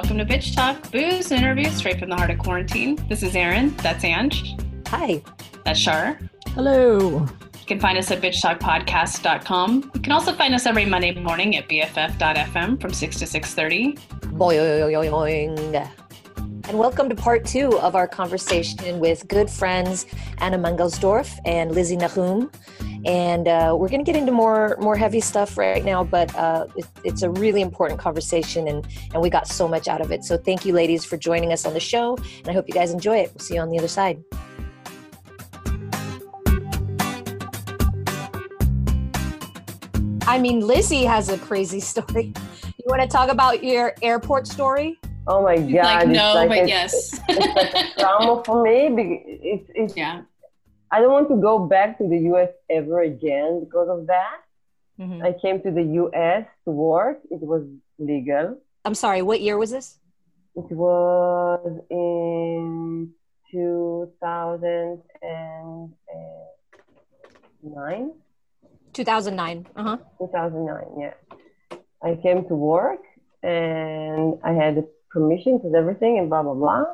Welcome to Bitch Talk, booze and interviews straight from the heart of quarantine. This is Erin. That's Ange. Hi. That's Shar. Hello. You can find us at bitchtalkpodcast.com. You can also find us every Monday morning at bff.fm from 6 to 6.30. Boing. And welcome to part two of our conversation with good friends Anna Mangelsdorf and Lizzie Nahum. And uh, we're going to get into more more heavy stuff right now, but uh, it, it's a really important conversation, and, and we got so much out of it. So thank you, ladies, for joining us on the show, and I hope you guys enjoy it. We'll see you on the other side. I mean, Lizzie has a crazy story. You want to talk about your airport story? Oh my god! Like, no, like but it's, yes. it's like a trauma for me. because It's, it's yeah. I don't want to go back to the US ever again because of that. Mhm. I came to the US to work. It was legal. I'm sorry, what year was this? It was in 2009. 2009. Uh huh. 2009, yeah. I came to work and I had permissions and everything and blah, blah, blah.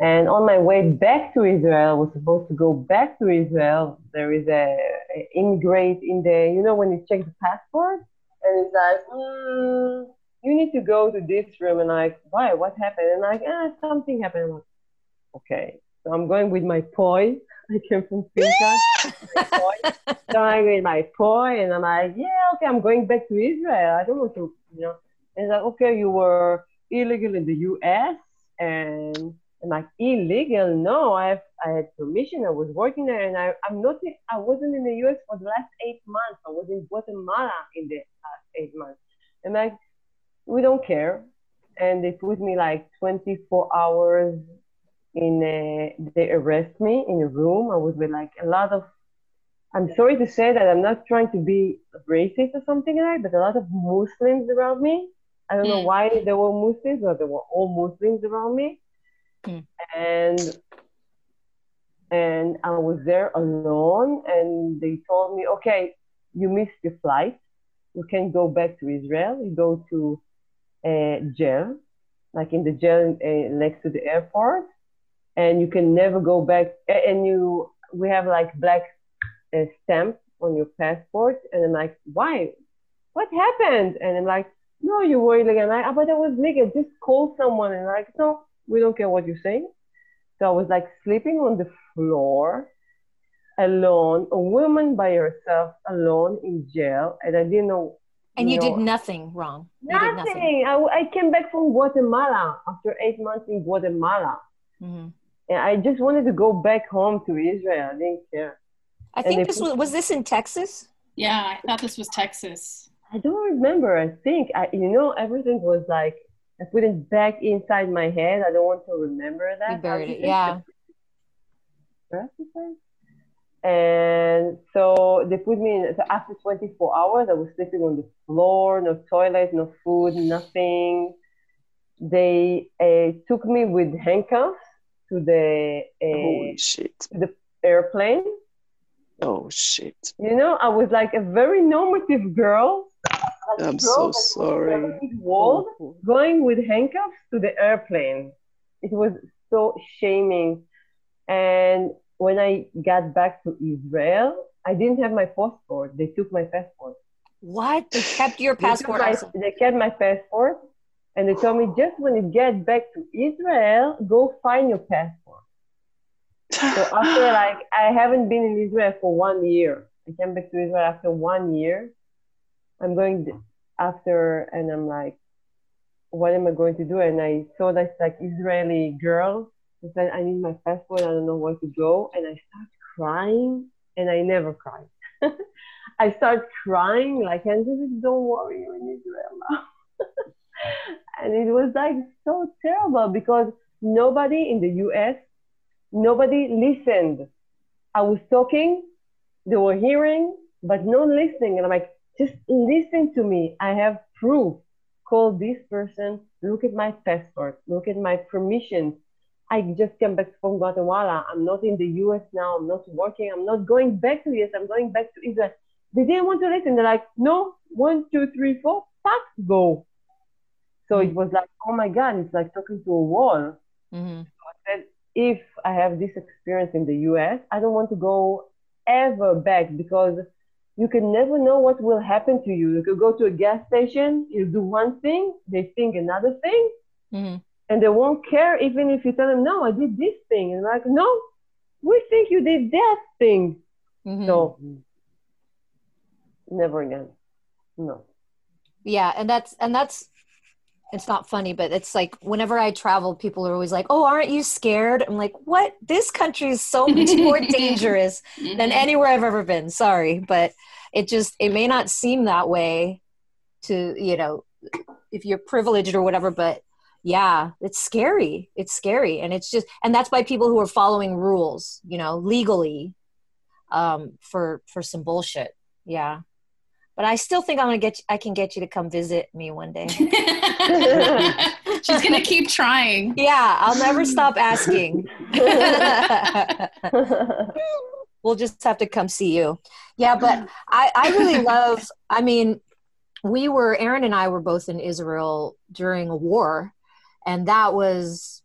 And on my way back to Israel, I was supposed to go back to Israel. There is a, a immigrate in the, you know, when you check the passport and it's like, mm, you need to go to this room. And I'm like, why? What happened? And like, ah, something happened. I'm like, okay. So I'm going with my poi. I came from Pinka. going with my poi, and I'm like, yeah, okay, I'm going back to Israel. I don't want to, you know. And it's like, okay, you were illegal in the U.S. and I'm like, illegal? No, I have, I had permission. I was working there, and I, I'm not. I wasn't in the U.S. for the last eight months. I was in Guatemala in the last eight months. And like, we don't care. And they put me like 24 hours in. A, they arrest me in a room. I was with like a lot of I'm sorry to say that I'm not trying to be racist or something like that, but a lot of Muslims around me. I don't know Mm. why they were Muslims, but they were all Muslims around me. Mm. And and I was there alone, and they told me, okay, you missed your flight. You can go back to Israel. You go to uh, jail, like in the jail uh, next to the airport, and you can never go back. And you, we have like black a stamp on your passport. And I'm like, why? What happened? And I'm like, no, you were illegal. And I, "Ah, but I was legal. Just call someone. And like, no, we don't care what you say. So I was like sleeping on the floor alone, a woman by herself alone in jail. And I didn't know. And you know, did nothing wrong. You did nothing. Nothing. I, I came back from Guatemala after eight months in Guatemala. Mhm. And I just wanted to go back home to Israel. I didn't care. I think this was was this in Texas? Yeah, I thought this was Texas. I don't remember. I think I, you know, everything was like I put it back inside my head. I don't want to remember that. You buried it, yeah. And so they put me in. So after 24 hours, I was sleeping on the floor, no toilet, no food, nothing. They uh, took me with handcuffs to the uh, shit. to the airplane. Oh shit. You know, I was like a very normative girl. Like a I'm so sorry. very Old, oh, going with handcuffs to the airplane. It was so shaming. And when I got back to Israel, I didn't have my passport. They took my passport. What? They kept your They, passport. my, they kept my passport and they told me just when you get back to Israel, go find your passport. So after like I haven't been in Israel for one year. I came back to Israel after one year. I'm going after and I'm like, what am I going to do? And I saw this like Israeli girl. I said, I need my passport. I don't know where to go. And I start crying and I never cried. I start crying like, and this is don't worry, you're in Israel now. and it was like so terrible because nobody in the US nobody listened. I was talking, they were hearing, but not listening. And I'm like, just listen to me. I have proof. Call this person, look at my passport, look at my permissions. I just came back from Guatemala. I'm not in the US now. I'm not working. I'm not going back to the US. I'm going back to Israel. They didn't want to listen. They're like, no, one, two, three, four, fuck, go. So it was like, oh my God, it's like talking to a wall. hmm So I said, if I have this experience in the US, I don't want to go ever back because you can never know what will happen to you. You could go to a gas station, you do one thing, they think another thing, hmm and they won't care even if you tell them, no, I did this thing. And like, no, we think you did that thing. hmm So never again. No. yeah and that's and that's it's not funny but it's like whenever i travel people are always like oh aren't you scared? I'm like what? This country is so much more dangerous than Mhm. anywhere i've ever been. Sorry but it just it may not seem that way to you know if you're privileged or whatever but yeah it's scary. It's scary and it's just and that's by people who are following rules you know legally um for for some bullshit. Yeah but i still think i'm gonna get you, i can get you to come visit me one day She's gonna keep trying. yeah i'll never stop asking we'll just have to come see you. Yeah, but I, I really love, I mean, we were, Erin and I were both in Israel during a war, and that was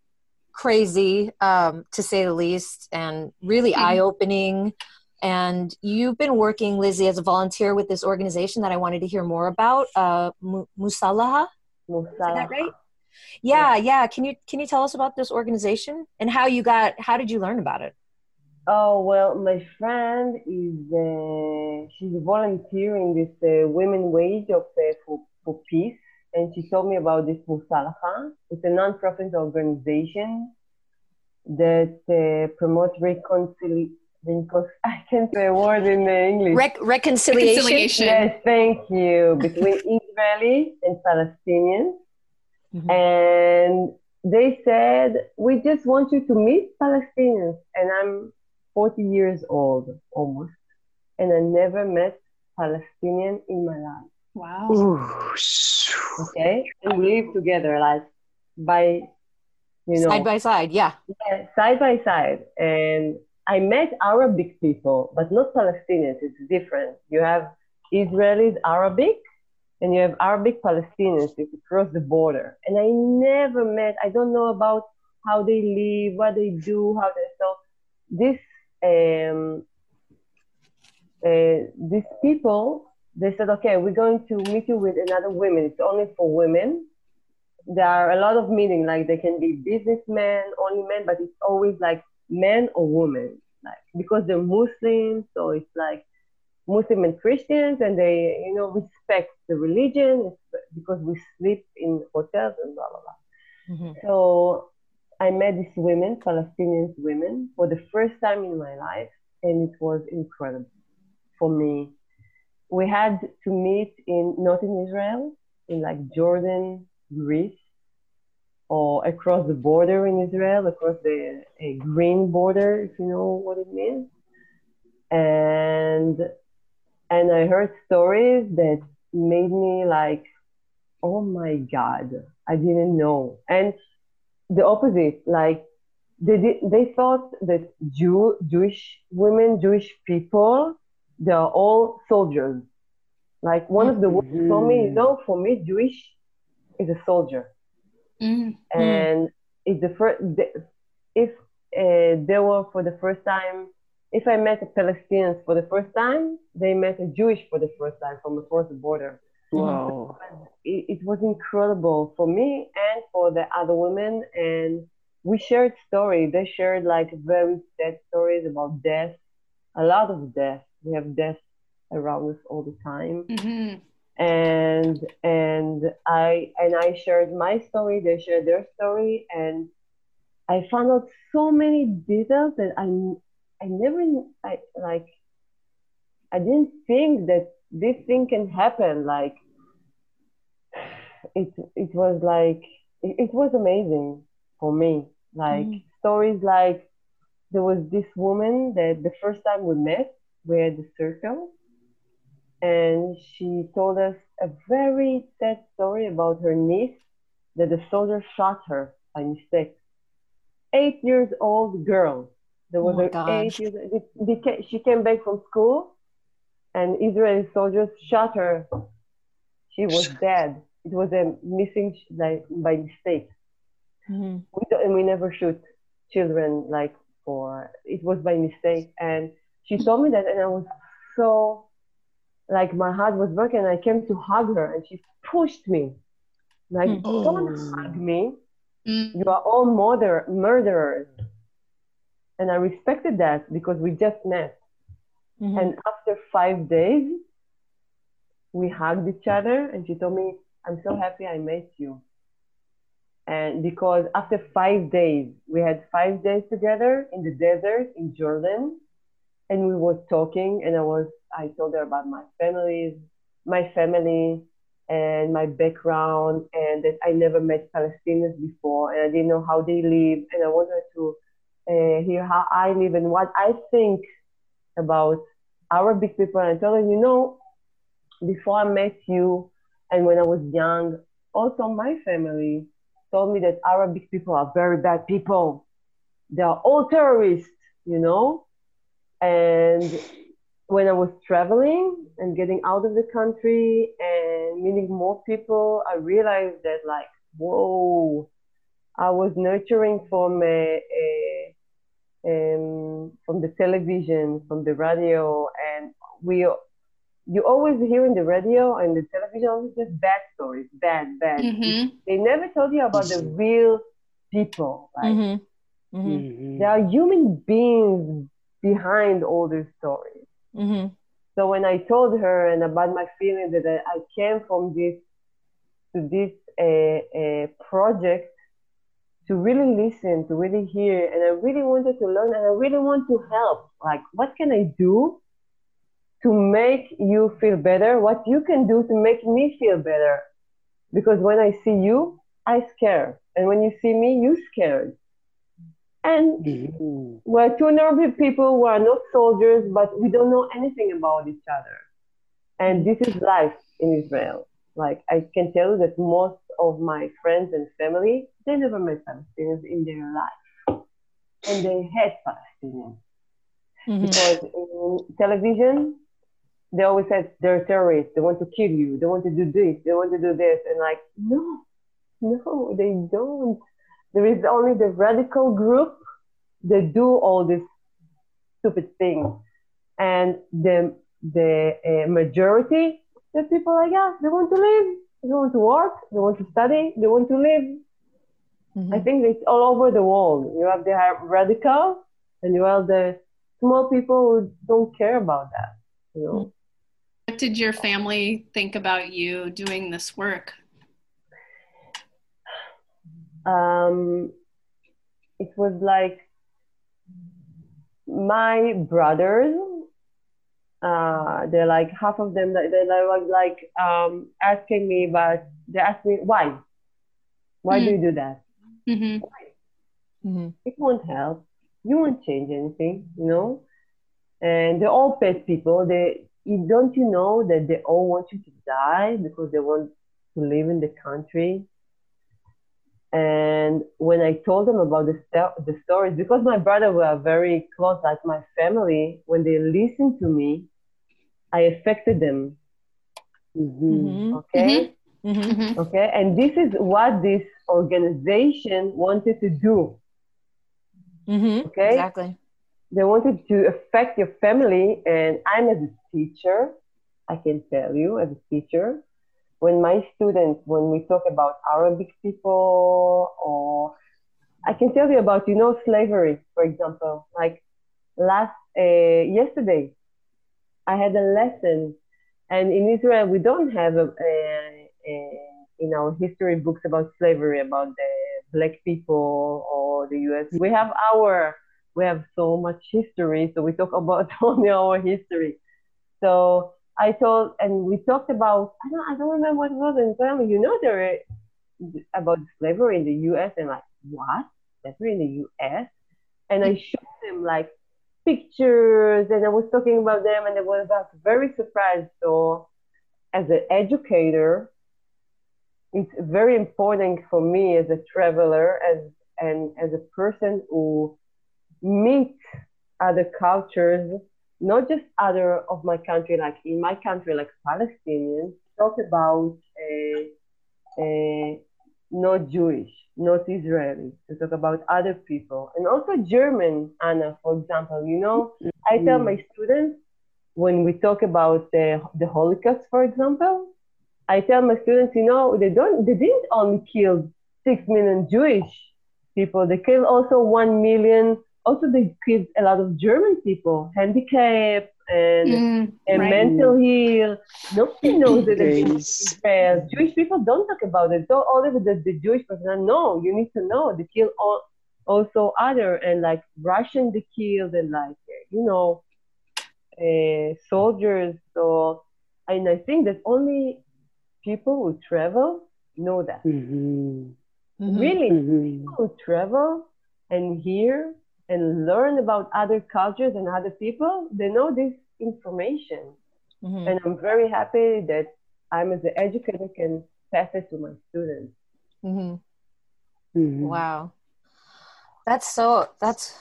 crazy, um, to say the least, and really Mhm. eye opening. And you've been working, Lizzie, as a volunteer with this organization that I wanted to hear more about, uh, Mu- Musalaha. Is that right? Yeah, yeah. Can you can you tell us about this organization and how you got? How did you learn about it? Oh well, my friend is uh, she's volunteering this uh, women wage of uh, for for peace, and she told me about this Musalaha. It's a non-profit organization that uh, promotes reconciliation. I can't say a word in English. Rec- reconciliation. Reconciliation. Yes, thank you. Between Israeli and Palestinians. Mhm. And they said, we just want you to meet Palestinians. And I'm 40 years old almost. And I never met Palestinian in my life. Wow. Ooh, Okay. And we live together, like by, you know, side by side yeah yeah, side by side. And I met Arabic people, but not Palestinians. It's different. You have Israelis, Arabic, and you have Arabic Palestinians. It's across the border. And I never met, I don't know about how they live, what they do, how they, so this, um, uh, these people, they said, okay, we're going to meet you with another women. It's only for women there are a lot of meaning like they can be businessmen only men but it's always like men or women? Like because they're muslims so it's like muslim and christians and they you know respect the religion because we sleep in hotels and blah blah blah. Mhm. so i met these women palestinian women for the first time in my life and it was incredible for me. We had to meet in not in israel in like jordan Greece or across the border in Israel, across the a green border, if you know what it means. And and I heard stories that made me like, oh my God, I didn't know. And the opposite, like they did, they thought that Jew Jewish women, Jewish people, they are all soldiers. Like one of the women told me, mm-hmm. no, for me, Jewish is a soldier Mm. and it's the first if uh, they were for the first time if i met a palestinians for the first time they met a jewish for the first time from across the border Wow. it, it was incredible for me and for the other women and we shared stories they shared like very sad stories about death a lot of death we have death around us all the time Mhm. And and I and I shared my story, they shared their story, and I found out so many details that I I never I like I didn't think that this thing can happen. Like it it was like it, it was amazing for me. Like Mm. stories like there was this woman that the first time we met, we had a circle and she told us a very sad story about her niece that the soldier shot her by mistake. Eight years old girl. There was Oh an gosh. eight years. She came back from school, and Israeli soldiers shot her. She was dead. it was a missing like by mistake. Mhm. We don't, and we never shoot children like for it was by mistake. And she told me that, and I was so like my heart was broken. I came to hug her, and she pushed me, like Hmm. don't Oh. hug me. Mm. You are all murder murderers. And I respected that because we just met. Mhm. And after five days, we hugged each other, and she told me, I'm so happy I met you. And because after five days, we had five days together in the desert in Jordan, and we were talking, and I was, I told her about my families, my family, and my background, and that I never met Palestinians before, and I didn't know how they live, and I wanted to uh, hear how I live and what I think about Arabic people. And I told her, you know, before I met you and when I was young, also my family told me that Arabic people are very bad people. They are all terrorists, you know? And when I was traveling and getting out of the country and meeting more people, I realized that, like, whoa, I was nurturing from a, a um, from the television, from the radio, and we you always hear in the radio and the television always just bad stories, bad, bad. Mhm. They never told you about the real people. Like Mhm. Mhm. Mhm. there are human beings behind all these stories. Mhm. So when I told her and about my feeling that I, I came from this to this uh, uh, project to really listen, to really hear, and I really wanted to learn, and I really want to help. Like, what can I do to make you feel better? What you can do to make me feel better? Because when I see you, I scare, and when you see me, you scared. And Mhm. we're two nervous people who are not soldiers, but we don't know anything about each other. And this is life in Israel. Like I can tell you that most of my friends and family, they never met Palestinians in their life. And they hate Palestinians. Mhm. Because in television, they always said they're terrorists, they want to kill you, they want to do this, they want to do this. And like, no, no, they don't. There is only the radical group that do all these stupid things. And the the uh, majority, the people like us, they want to live, they want to work, they want to study, they want to live. Mhm. I think it's all over the world. You have the radical, and you have the small people who don't care about that. You know. What did your family think about you doing this work? Um, it was like my brothers. Uh, they're like half of them. They they were like um, asking me, but they asked me why. Why do Mm. you do that? hmm Mhm. It won't help. You won't change anything, you know. And they're all pet people. They don't you know that they all want you to die because they want to live in the country. And when I told them about the sto- the stories, because my brother were very close, like my family, when they listened to me, I affected them. Mhm. Mhm. Okay. Mhm. hmm Okay, and this is what this organization wanted to do. Okay, Exactly. they wanted to affect your family, and I'm as a teacher, I can tell you as a teacher, when my students, when we talk about Arabic people, or I can tell you about, you know, slavery, for example, like last uh, yesterday, I had a lesson, and in Israel we don't have a, a, a in our history books about slavery about the black people or the U.S. We have our we have so much history, so we talk about only our history. So I told, and we talked about I don't I don't remember what it was in family. You know there about slavery in the U.S. and like what slavery in the U.S. And I showed them like pictures and I was talking about them and they were very surprised. So as an educator, it's very important for me as a traveler as and as a person who meets other cultures, not just other of my country, like in my country, like Palestinians, talk about uh, uh, not Jewish, not Israeli, to talk about other people. And also German, Anna, for example. You know, I tell my students when we talk about the, the Holocaust, for example, I tell my students, you know, they don't, they didn't only kill six million Jewish people, they killed also one million. Also, they killed a lot of German people, handicapped and, Mm, and right. mental ill. Nobody knows that it's Israel. Jewish people don't talk about it. So all of the, the Jewish person, no, you need to know. They kill all, also other and like Russian they killed and like you know uh, soldiers. So and I think that only people who travel know that. Mhm. Mhm. Really, Mhm. people who travel and hear and learn about other cultures and other people, they know this information. Mhm. And I'm very happy that I'm as an educator can pass it to my students. Mhm. Mhm. Wow. That's so that's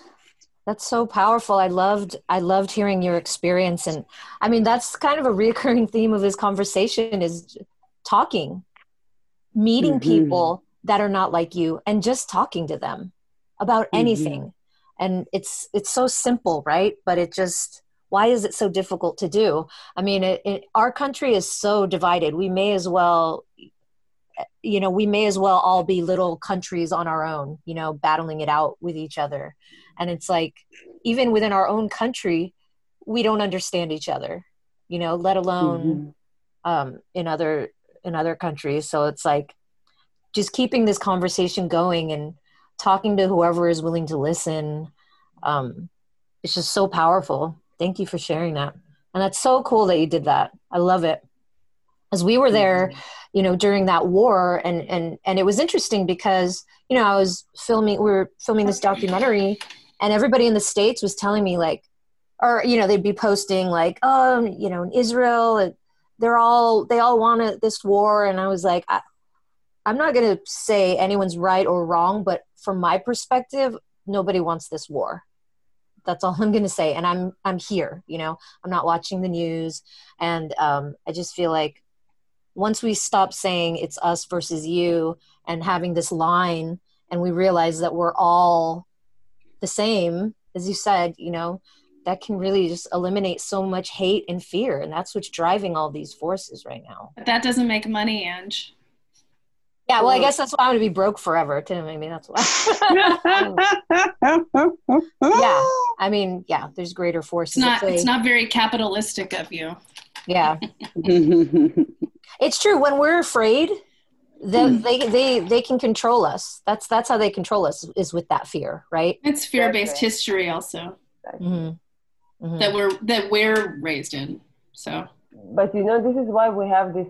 that's so powerful. I loved I loved hearing your experience and I mean that's kind of a recurring theme of this conversation is talking, meeting Mhm. people that are not like you and just talking to them about anything. And it's it's so simple, right? But it just why is it so difficult to do? I mean, it, it, our country is so divided. We may as well you know we may as well all be little countries on our own you know battling it out with each other and it's like even within our own country we don't understand each other you know let alone Mhm. um, in other in other countries so it's like just keeping this conversation going and talking to whoever is willing to listen um, it's just so powerful. Thank you for sharing that. And that's so cool that you did that. I love it. As we were there you know during that war and and and it was interesting because you know i was filming we were filming this documentary and everybody in the states was telling me like or you know they'd be posting like oh you know in israel they're all they all want this war. And i was like I, i'm not going to say anyone's right or wrong but from my perspective nobody wants this war. That's all i'm going to say and i'm i'm here you know? I'm not watching the news and um, i just feel like once we stop saying it's us versus you and having this line and we realize that we're all the same as you said you know that can really just eliminate so much hate and fear and that's what's driving all these forces right now. But that doesn't make money, Ange. Yeah well i guess that's why i'm going to be broke forever too maybe that's why yeah i mean yeah there's greater forces It's not it's not very capitalistic of you. yeah it's true when we're afraid they, they they they can control us that's that's how they control us is with that fear right It's fear-based right. history also mm-hmm. Mm-hmm. that we're that we're raised in. So But you know, this is why we have this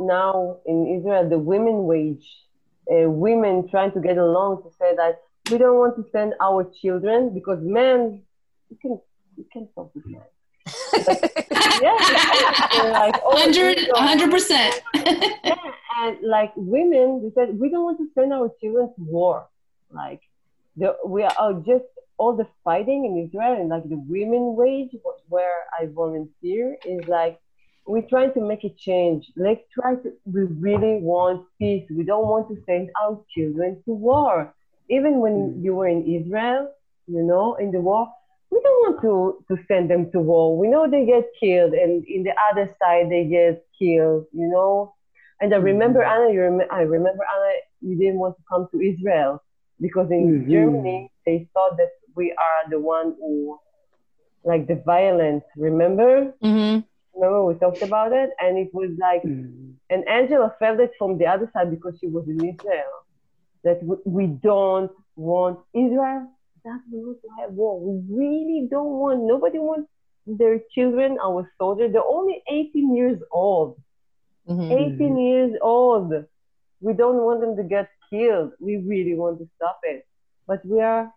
now in Israel, the women wage, uh, women trying to get along to say that we don't want to send our children because men, you can, you can talk with men. Yeah, like, oh, hundred hundred percent. yeah, and like women, they said we don't want to send our children to war. Like the, we are just all the fighting in Israel and like the women wage where I volunteer is like we're trying to make a change. Let's try to. We really want peace. We don't want to send our children to war. Even when Mm. you were in Israel, you know, in the war, we don't want to, to send them to war. We know they get killed, and in the other side they get killed, you know. And I remember Mhm. Anna. You rem- I remember Anna. You didn't want to come to Israel because in Mhm. Germany they thought that we are the one who, like the violence. Remember? mm-hmm. Remember we talked about it, and it was like Mhm. and Angela felt it from the other side because she was in Israel. That we, we don't want Israel doesn't want to have war. We really don't want. Nobody wants their children, our soldiers. They're only 18 years old. Mm-hmm. 18 years old. We don't want them to get killed. We really want to stop it. But we are,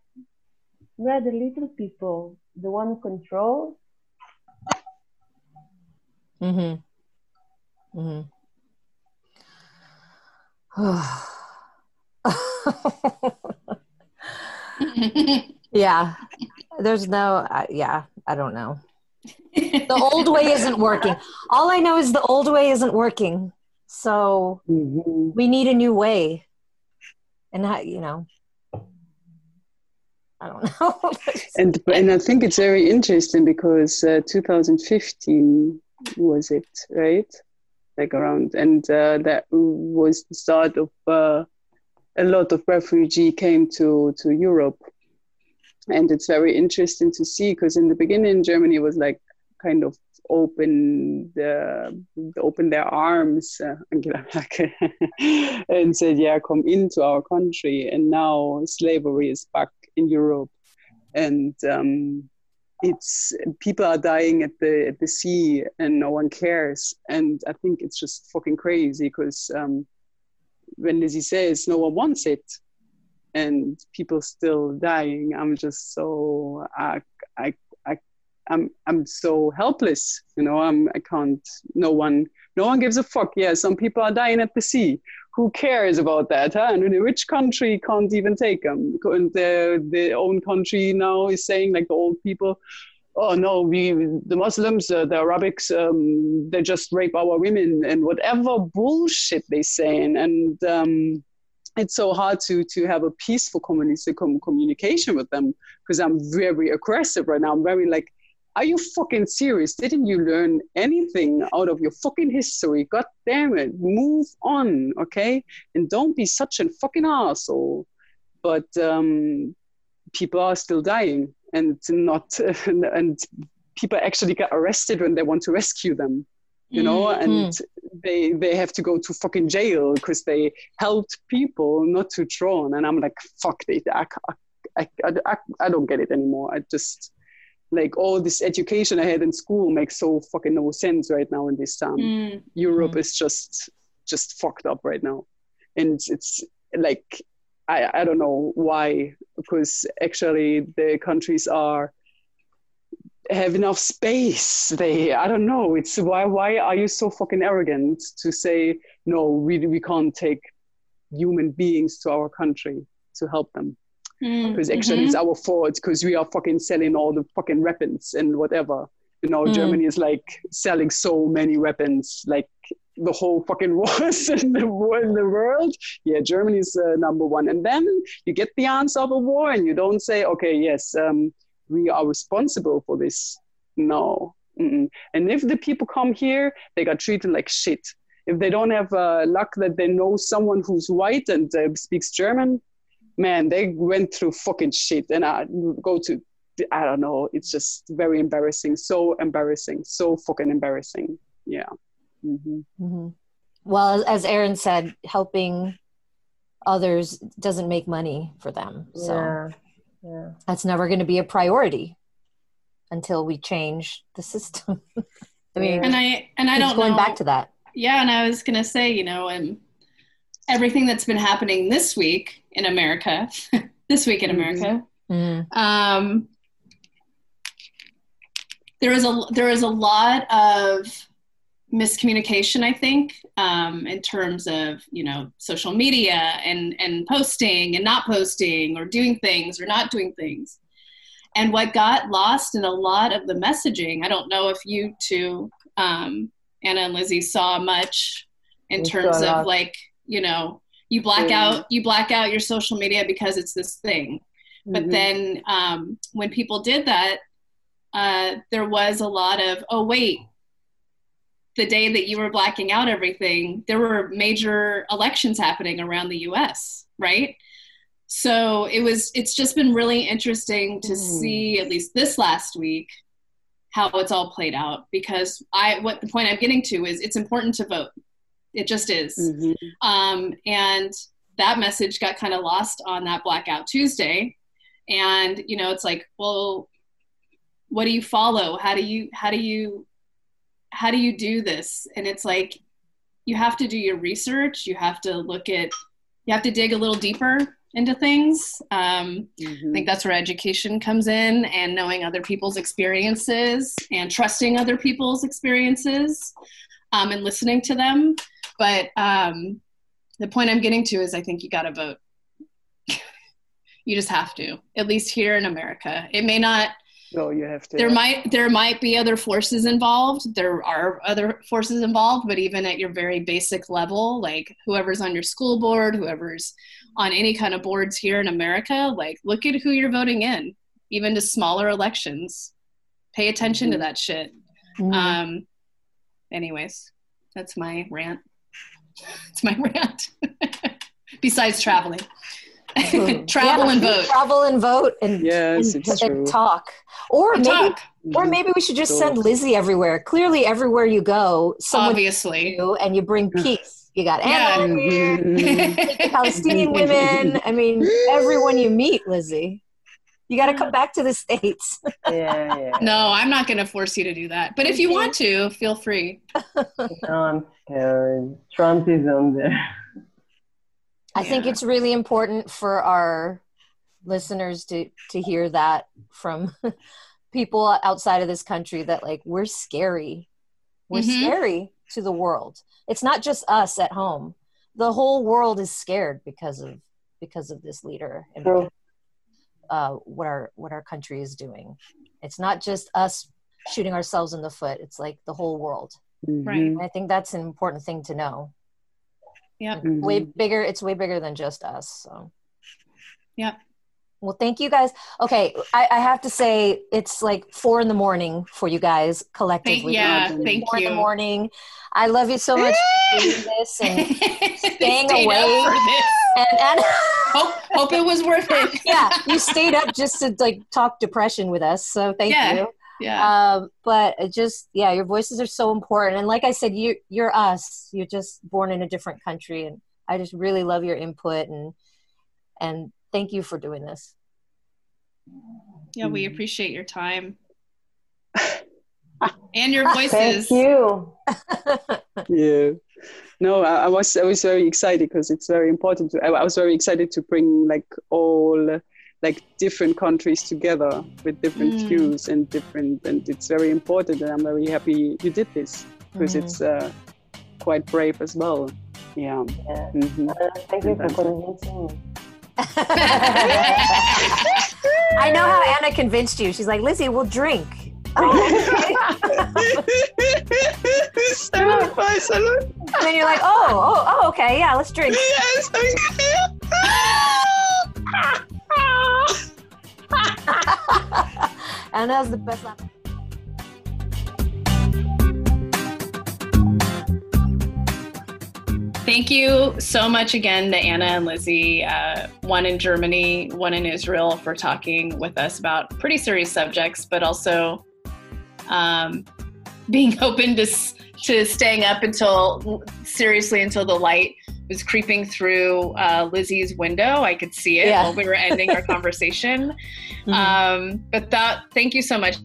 we are the little people, the one who controls. Mm-hmm. Mm-hmm. yeah. There's no, uh, yeah, I don't know. The old way isn't working. All I know is the old way isn't working. So Mhm. we need a new way. And I, you know, I don't know. And and I think it's very interesting because uh, 2015 was it right, like around, and uh, that was the start of uh, a lot of refugee came to to Europe, and it's very interesting to see because in the beginning Germany was like kind of open the open their arms uh, and said yeah come into our country. And now slavery is back in Europe. And um, it's people are dying at the at the sea and no one cares and I think it's just fucking crazy because um, when Lizzie says no one wants it and people still dying I'm just so I I I I'm I'm so helpless. You know, I'm I can't. No one no one gives a fuck. Yeah, some people are dying at the sea. Who cares about that? Huh? And which country can't even take them. And the the own country now is saying like the old people. Oh no, we the Muslims, uh, the Arabics, um, they just rape our women and whatever bullshit they saying. And um, it's so hard to to have a peaceful communication communication with them because I'm very aggressive right now. I'm very like are you fucking serious? Didn't you learn anything out of your fucking history? God damn it. Move on, okay? And don't be such a fucking asshole. But um, people are still dying and not, and, and people actually get arrested when they want to rescue them, you know? Mm-hmm. And they, they have to go to fucking jail because they helped people not to drown. And I'm like, fuck, they, I, I, I, I don't get it anymore. I just, like all this education I had in school makes so fucking no sense right now in this time. Mm. Europe Mhm. is just just fucked up right now, and it's like I I don't know why because actually the countries are have enough space. They I don't know. It's why why are you so fucking arrogant to say no? We we can't take human beings to our country to help them Mm. because actually it's our fault because we are fucking selling all the fucking weapons and whatever. You know, Mm. Germany is like selling so many weapons, like the whole fucking wars in the war in the world. Yeah, Germany is uh, number one. And then you get the answer of a war, and you don't say, okay, yes, um, we are responsible for this. No. Mm-mm. And if the people come here, they got treated like shit. If they don't have uh, luck that they know someone who's white and uh, speaks German, man, they went through fucking shit. And I go to, I don't know, it's just very embarrassing. So embarrassing. So fucking embarrassing. Yeah. hmm Mhm. Well, as- as Erin said, helping others doesn't make money for them. So Yeah. Yeah. that's never going to be a priority until we change the system. I mean, And I and I don't going know. back to that. Yeah, and I was gonna say, you know, and everything that's been happening this week in America, this week in Mhm. America, Mm. um, there was a there was a lot of miscommunication i think um, in terms of you know social media and and posting and not posting or doing things or not doing things and what got lost in a lot of the messaging i don't know if you two um, anna and lizzie saw much in We terms of like you know you black Yeah. out you black out your social media because it's this thing but Mhm. then um, when people did that, uh, there was a lot of, oh, wait, the day that you were blacking out everything, there were major elections happening around the US, right? So it was, it's just been really interesting to Mm. see, at least this last week, how it's all played out. Because I, what the point I'm getting to is it's important to vote. It just is. Mhm. Um, and that message got kind of lost on that blackout Tuesday. And you know, it's like, well, what do you follow? How do you how do you how do you do this? And it's like you have to do your research. You have to look at you have to dig a little deeper into things. Um, I Mhm. think that's where education comes in and knowing other people's experiences and trusting other people's experiences um, and listening to them. But um, the point I'm getting to is I think you got to vote. you just have to, at least here in America. It may not, So you have to. there might there might be other forces involved there are other forces involved but even at your very basic level like whoever's on your school board whoever's on any kind of boards here in america like look at who you're voting in even to smaller elections pay attention to that shit Mhm. um anyways that's my rant it's my rant besides traveling Mhm. travel Yeah, and vote Travel and vote and, Yes, and, it's and true. talk. Or And maybe talk or maybe we should just send Lizzie everywhere. Clearly everywhere you go, someone obviously you and you bring peace. You got Yeah. Anna here. Palestinian women. I mean, everyone you meet, Lizzie. You got to come back to the states. Yeah, yeah. No, I'm not going to force you to do that. But if you want to, feel free. No, I'm scared. Trump is on there. I think it's really important for our listeners to to hear that from people outside of this country that like we're scary. We're Mhm. scary to the world. It's not just us at home. The whole world is scared because of because of this leader and True. Uh, what our what our country is doing. It's not just us shooting ourselves in the foot. It's like the whole world. Right. And I think that's an important thing to know. Yep. Mhm. Way bigger. It's way bigger than just us. So. Yep. Well, thank you guys. Okay, I, I have to say it's like four in the morning for you guys collectively. yeah, Thank you. four in the morning. I love you so much for doing this, and Staying away. for this. and, and Hope, hope it was worth it. yeah, you stayed up just to like talk depression with us. So thank Yeah. you. Yeah. Um, but it just yeah, your voices are so important. And like I said, you you're us. You're just born in a different country, and I just really love your input and and thank you for doing this. Yeah, we appreciate your time and your voices. Thank you. Yeah. No, I, I was I was very excited because it's very important. To, I, I was very excited to bring like all like different countries together with different Mm. views and different, and it's very important. And I'm very happy you did this because Mhm. it's uh, quite brave as well. Yeah. Yeah. Mhm. Uh, thank you for convincing me. I know how Anna convinced you. She's like, Lizzie, we'll drink. Salud, bye, salud. And then you're like, oh, oh, oh, okay, yeah, let's drink. Yes, Anna's the best laugh. Thank you so much again to Anna and Lizzie, uh, one in Germany, one in Israel, for talking with us about pretty serious subjects, but also um, being open to to staying up until seriously until the light was creeping through uh, Lizzie's window. I could see it Yeah. while we were ending our conversation. Mhm. Um, but that, thank you so much,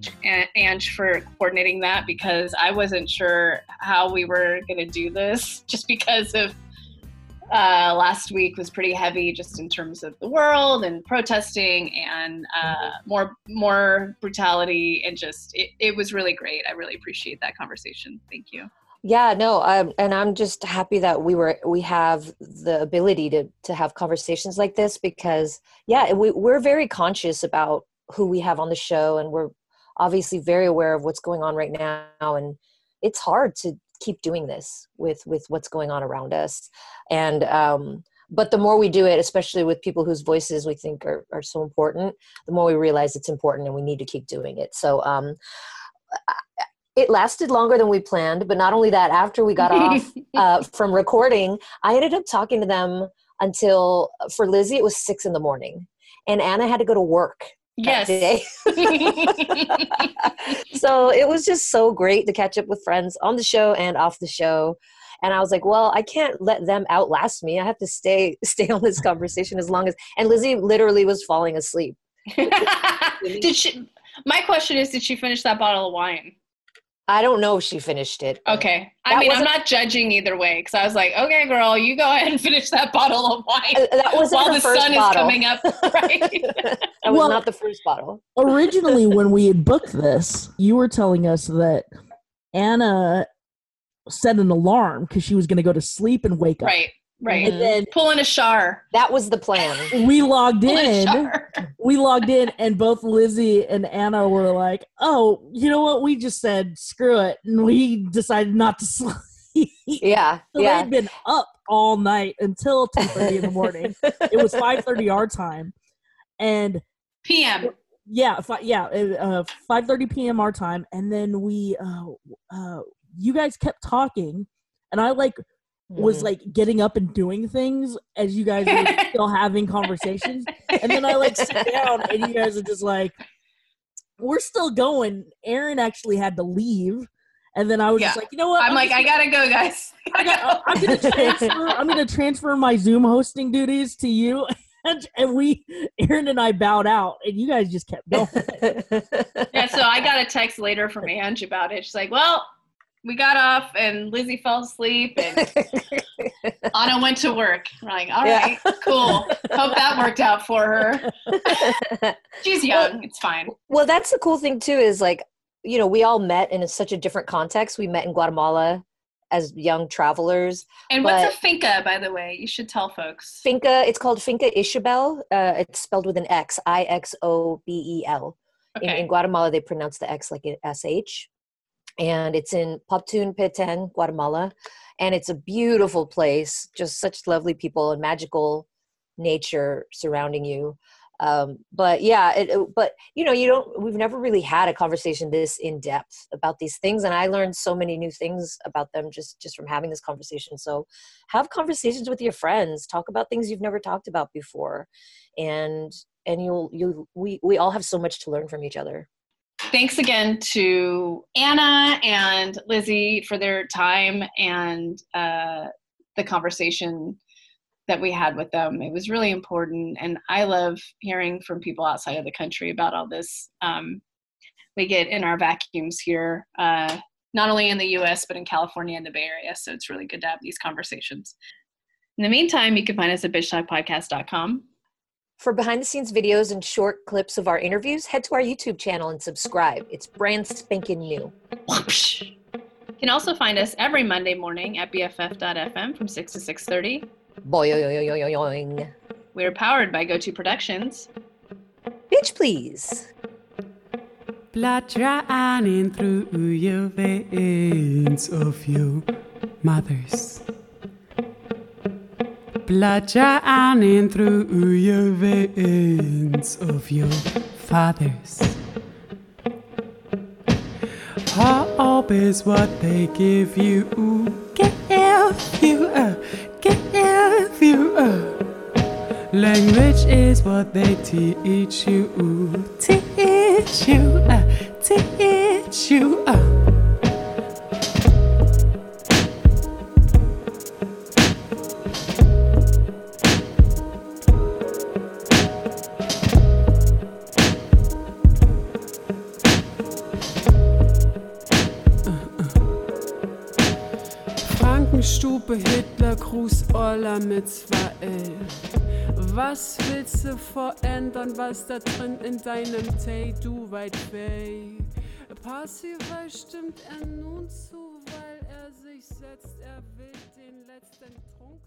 Ange, for coordinating that because I wasn't sure how we were going to do this just because of uh, last week was pretty heavy just in terms of the world and protesting and uh, more more brutality and just it, it was really great. I really appreciate that conversation. Thank you. Yeah, no, um, and I'm just happy that we were we have the ability to to have conversations like this because yeah, we we're very conscious about who we have on the show, and we're obviously very aware of what's going on right now, and it's hard to keep doing this with with what's going on around us, and um, but the more we do it, especially with people whose voices we think are are so important, the more we realize it's important, and we need to keep doing it. So. Um, it lasted longer than we planned but not only that after we got off uh, from recording i ended up talking to them until for lizzie it was six in the morning and anna had to go to work yes. so it was just so great to catch up with friends on the show and off the show and i was like well i can't let them outlast me i have to stay stay on this conversation as long as and lizzie literally was falling asleep did she? My question is, did she finish that bottle of wine? I don't know if she finished it Okay. I mean, I'm wasn't- judging either way because I was like, okay, girl, you go ahead and finish that bottle of wine Uh, that wasn't while the first sun bottle. is coming up. Right. that was Well- not the first bottle Originally, when we had booked this, you were telling us that Anna set an alarm because she was going to go to sleep and wake up. right. Right. And then Pulling a Shar. That was the plan. we logged in. We logged in, and both Lizzie and Anna were like, "Oh, you know what? We just said screw it, and we decided not to sleep." Yeah, So yeah. they'd been up all night until two thirty in the morning. It was five thirty our time, and PM. yeah, fi- yeah, uh, five thirty p.m. our time, and then we, uh, uh, you guys kept talking, and I like was Mhm. like getting up and doing things as you guys were still having conversations, and then I like sit down, and you guys are just like, we're still going. Erin actually had to leave, and then I was just like, you know what? I'm like, just I gotta go, guys. I got, I'm gonna transfer. I'm gonna transfer my Zoom hosting duties to you, and, and we, Erin and I, bowed out, and you guys just kept going. yeah, so I got a text later from Ange about it. She's like, "Well, we got off, and Lizzie fell asleep, and Anna went to work." We're like, "All Yeah. cool. Hope that worked out for her. She's young. It's fine." well, that's the cool thing too. Is like, you know, we all met in such a different context. We met in Guatemala as young travelers. And what's a finca, by the way? You should tell folks. Finca, it's called Finca Ixobel. Uh, it's spelled with an X, I X O B E L. In, Okay. in Guatemala, they pronounce the X like an SH. And it's in Poptún Petén, Guatemala. And it's a beautiful place, just such lovely people and magical nature surrounding you. Um, but yeah, it- but you know, you don't, we've never really had a conversation this in depth about these things. And I learned so many new things about them just, just from having this conversation. So have conversations with your friends, talk about things you've never talked about before. And, and you'll, you, we, we all have so much to learn from each other. Thanks again to Anna and Lizzie for their time and uh, the conversation that we had with them. It was really important, and I love hearing from people outside of the country about all this. Um, we get in our vacuums here, uh, not only in the U.S. but in California and the Bay Area. So it's really good to have these conversations. In the meantime, you can find us at bitchtalkpodcast.com. For behind the scenes videos and short clips of our interviews, head to our YouTube channel and subscribe. It's brand spanking new. Whoopsh. You can also find us every Monday morning at bff.fm from 6 to 6.30. Boing. We're powered by GoTo Productions. Bitch, please. Blood running through your veins of your mothers. Blood running through your veins of your fathers. Hope is what they give you. Give you, uh, give you. Uh. Language is what they teach you, teach you, uh, teach you. Uh. Orla mit zwei L. Was willst du verändern, was da drin in deinem Tee, du weit weg? Passiver stimmt er nun zu, weil er sich setzt, er will den letzten Trunk